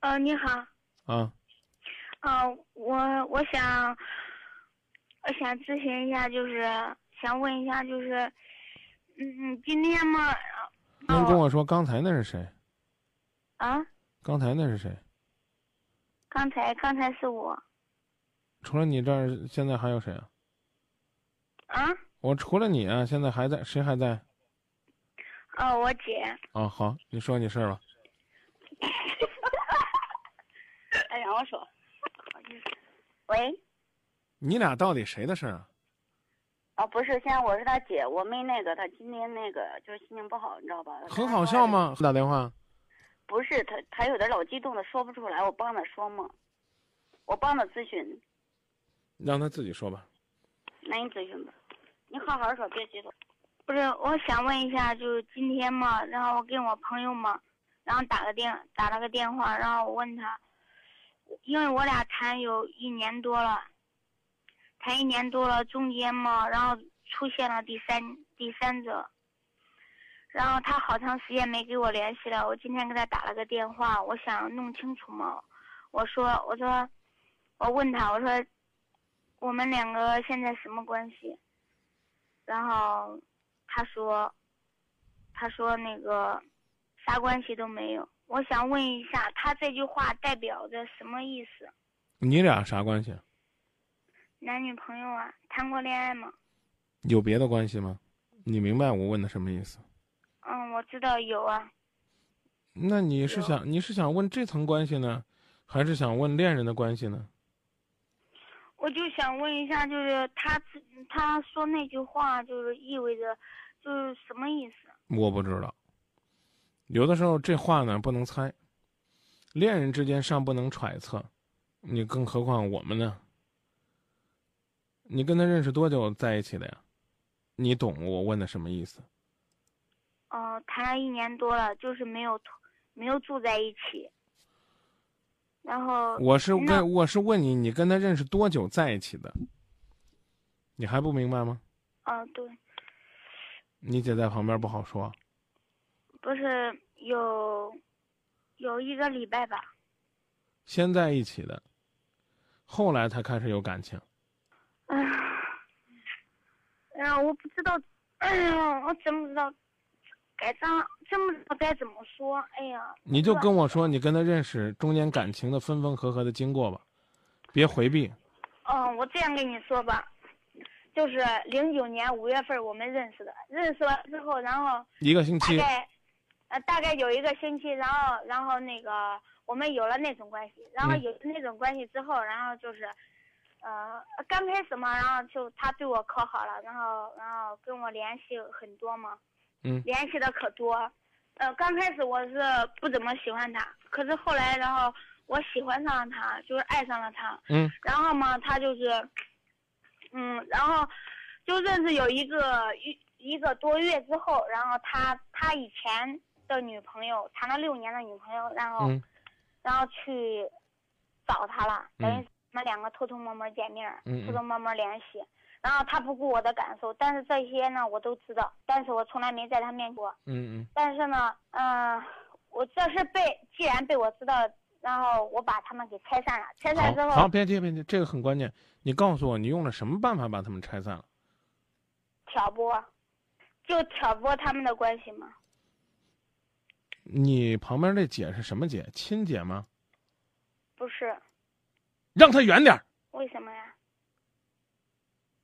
呃，你好，啊，呃，我我想，我想咨询一下，就是想问一下，就是，嗯嗯，今天嘛，哦您跟我说刚才那是谁？啊，刚才那是谁？刚才刚才是我，除了你这儿，现在还有谁啊？啊，我除了你啊，现在还在谁还在？哦，我姐，啊，好，你说你事儿吧。哎，让我说，喂，你俩到底谁的事儿啊？啊，不是，现在我是他姐，我妹那个，她今天那个就是心情不好，你知道吧？很好笑？吗？打电话。不是，他他有点老激动的说不出来，我帮他说嘛，我帮他咨询，让他自己说吧。那你咨询吧，你好好说，别激动。不是，我想问一下，就是今天嘛，然后我跟我朋友嘛，然后打个电打了个电话，然后我问他，因为我俩谈有一年多了，谈一年多了，中间嘛，然后出现了第三第三者，然后他好长时间没给我联系了，我今天给他打了个电话，我想弄清楚嘛，我说我说，我问他我说，我们两个现在什么关系？然后他说，他说那个啥关系都没有。我想问一下，他这句话代表着什么意思？你俩啥关系？男女朋友啊，谈过恋爱吗？有别的关系吗？你明白我问的什么意思？嗯，我知道有啊。那你是想你是想问这层关系呢，还是想问恋人的关系呢？我就想问一下，就是他他说那句话，就是意味着，就是什么意思？我不知道。有的时候这话呢不能猜，恋人之间尚不能揣测，你更何况我们呢？你跟他认识多久在一起的呀？你懂我问的什么意思？哦、谈了一年多了，就是没有没有住在一起。然后我是问我是问你，你跟他认识多久在一起的？你还不明白吗？哦、对，你姐在旁边不好说。不是有有一个礼拜吧。先在一起的，后来才开始有感情。哎呀，哎呀，我不知道，哎呀，我真不知道该咋，真不知道该怎么说。哎呀，你就跟我说你跟他认识中间感情的分分合合的经过吧，别回避。嗯，我这样跟你说吧，就是零九年五月份我们认识的，认识了之后，然后一个星期，大概，呃，大概有一个星期，然后，然后那个我们有了那种关系，然后嗯。有那种关系之后，然后就是，呃，刚开始嘛，然后就他对我可好了，然后，然后跟我联系很多嘛，嗯。联系的可多，呃，刚开始我是不怎么喜欢他，可是后来，然后我喜欢上了他，就是爱上了他，嗯。然后嘛，他就是，嗯，然后就认识有一个一一个多月之后，然后他他以前的女朋友谈了六年的女朋友，然后、嗯然后去找他了，等于嗯我们两个偷偷摸摸见面，偷偷摸摸联系。然后他不顾我的感受，但是这些呢我都知道，但是我从来没在他面前过。嗯嗯，但是呢，嗯、我这是被既然被我知道，然后我把他们给拆散了。拆散之后，好好，别急别急，这个很关键。你告诉我，你用了什么办法把他们拆散了？挑拨，就挑拨他们的关系嘛。你旁边这姐是什么姐？亲姐吗？不是，让她远点儿。为什么呀？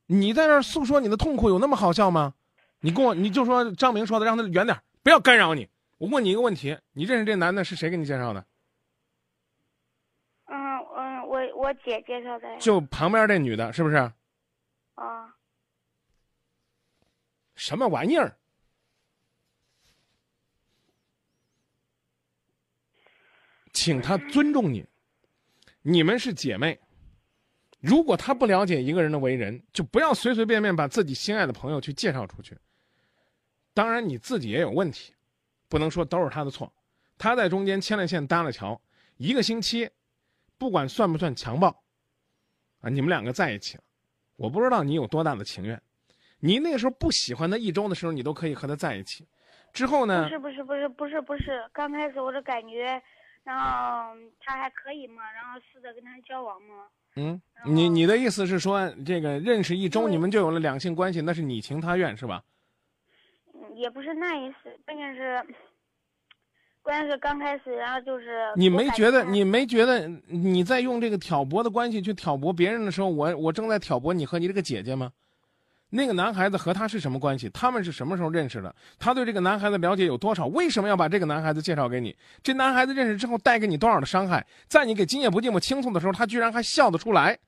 你在这儿诉说你的痛苦，有那么好笑吗？你跟我，你就说张明说的，让他远点儿，不要干扰你。我问你一个问题，你认识这男的是谁给你介绍的？嗯嗯，我我姐介绍的呀。就旁边这女的，是不是？啊，什么玩意儿？请她尊重你，你们是姐妹。如果她不了解一个人的为人，就不要随随便便把自己心爱的朋友去介绍出去。当然你自己也有问题，不能说都是她的错。她在中间牵了线搭了桥，一个星期，不管算不算强暴，啊，你们两个在一起了。我不知道你有多大的情愿。你那个时候不喜欢他一周的时候，你都可以和他在一起。之后呢不？是不是不是不是不是，刚开始我是感觉然后他还可以嘛，然后试着跟他交往嘛。嗯，你你的意思是说，这个认识一周你们就有了两性关系，那是你情他愿是吧？嗯也不是那意思，关键是，关键是刚开始，然后就是你没觉得你没觉得你在用这个挑拨的关系去挑拨别人的时候，我我正在挑拨你和你这个姐姐吗？那个男孩子和他是什么关系？他们是什么时候认识的？他对这个男孩子了解有多少？为什么要把这个男孩子介绍给你？这男孩子认识之后带给你多少的伤害？在你给今夜不寂寞倾诉的时候，他居然还笑得出来，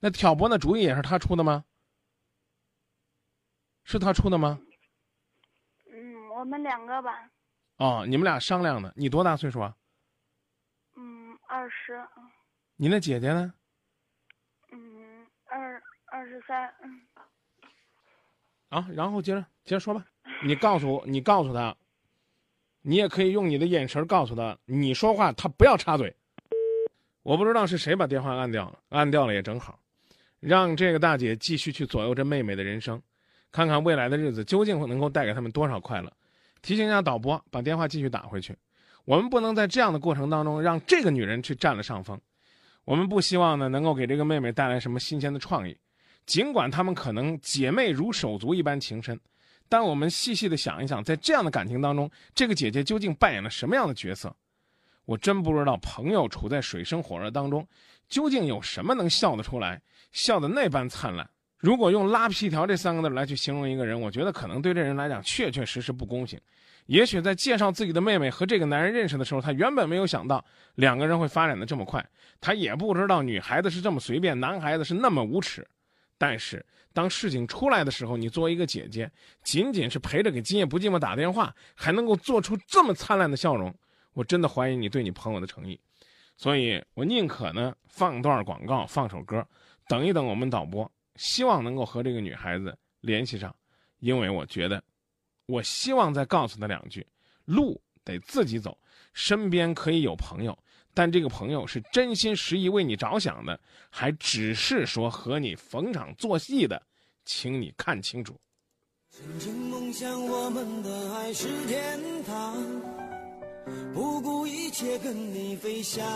那挑拨那主意也是他出的吗？是他出的吗？嗯，我们两个吧，哦，你们俩商量的。你多大岁数啊？嗯，二十，你那姐姐呢？嗯，二二十三，嗯，啊，然后接着接着说吧。你告诉我，你告诉他，你也可以用你的眼神告诉他，你说话他不要插嘴。我不知道是谁把电话按掉了，按掉了也正好，让这个大姐继续去左右着妹妹的人生，看看未来的日子究竟能够带给他们多少快乐。提醒一下导播，把电话继续打回去。我们不能在这样的过程当中让这个女人去占了上风。我们不希望呢能够给这个妹妹带来什么新鲜的创意。尽管她们可能姐妹如手足一般情深，但我们细细的想一想，在这样的感情当中，这个姐姐究竟扮演了什么样的角色？我真不知道，朋友处在水深火热当中，究竟有什么能笑得出来，笑得那般灿烂？如果用“拉皮条”这三个字来去形容一个人，我觉得可能对这人来讲确确实实不公平。也许在介绍自己的妹妹和这个男人认识的时候，他原本没有想到两个人会发展的这么快，他也不知道女孩子是这么随便，男孩子是那么无耻。但是当事情出来的时候，你作为一个姐姐，仅仅是陪着给今夜不寂寞打电话，还能够做出这么灿烂的笑容，我真的怀疑你对你朋友的诚意。所以我宁可呢放段广告，放首歌，等一等我们导播，希望能够和这个女孩子联系上，因为我觉得，我希望再告诉她两句：路得自己走，身边可以有朋友。但这个朋友是真心实意为你着想的，还只是说和你逢场作戏的，请你看清楚。曾经梦想我们的爱是天堂，不顾一切跟你飞翔。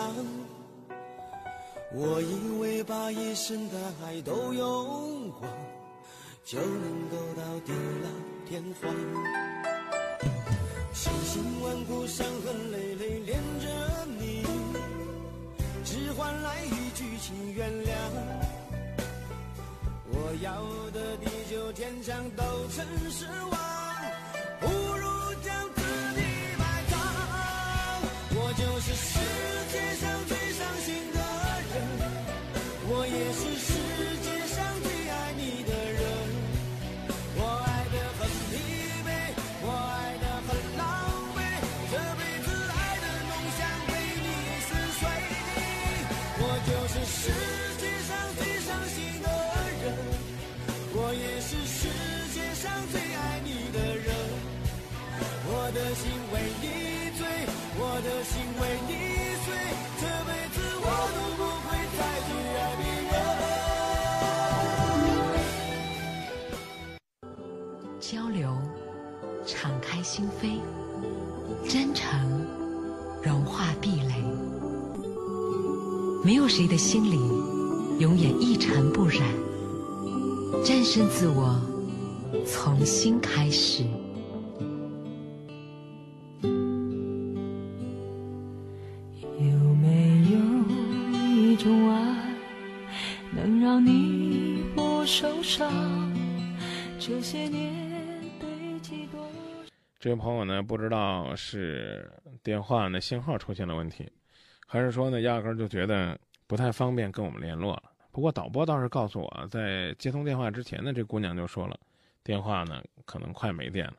我以为把一生的爱都用光，就能够到地老天荒。千辛万苦，伤痕累累连着，只换来一句请原谅。我要的地久天长都成失望，就是世界上最伤心的人，我也是世界上最爱你的人。我的心为你醉，我的心为你碎，这辈子我都不会再去爱别人。交流，敞开心扉，真诚融化壁。没有谁的心里永远一尘不染。战胜自我，从新开始。有没有一种爱，能让你不受伤？这些年堆积多这位朋友呢，不知道是电话呢信号出现了问题，还是说呢压根儿就觉得不太方便跟我们联络了。不过导播倒是告诉我，在接通电话之前呢，这姑娘就说了，电话呢可能快没电了。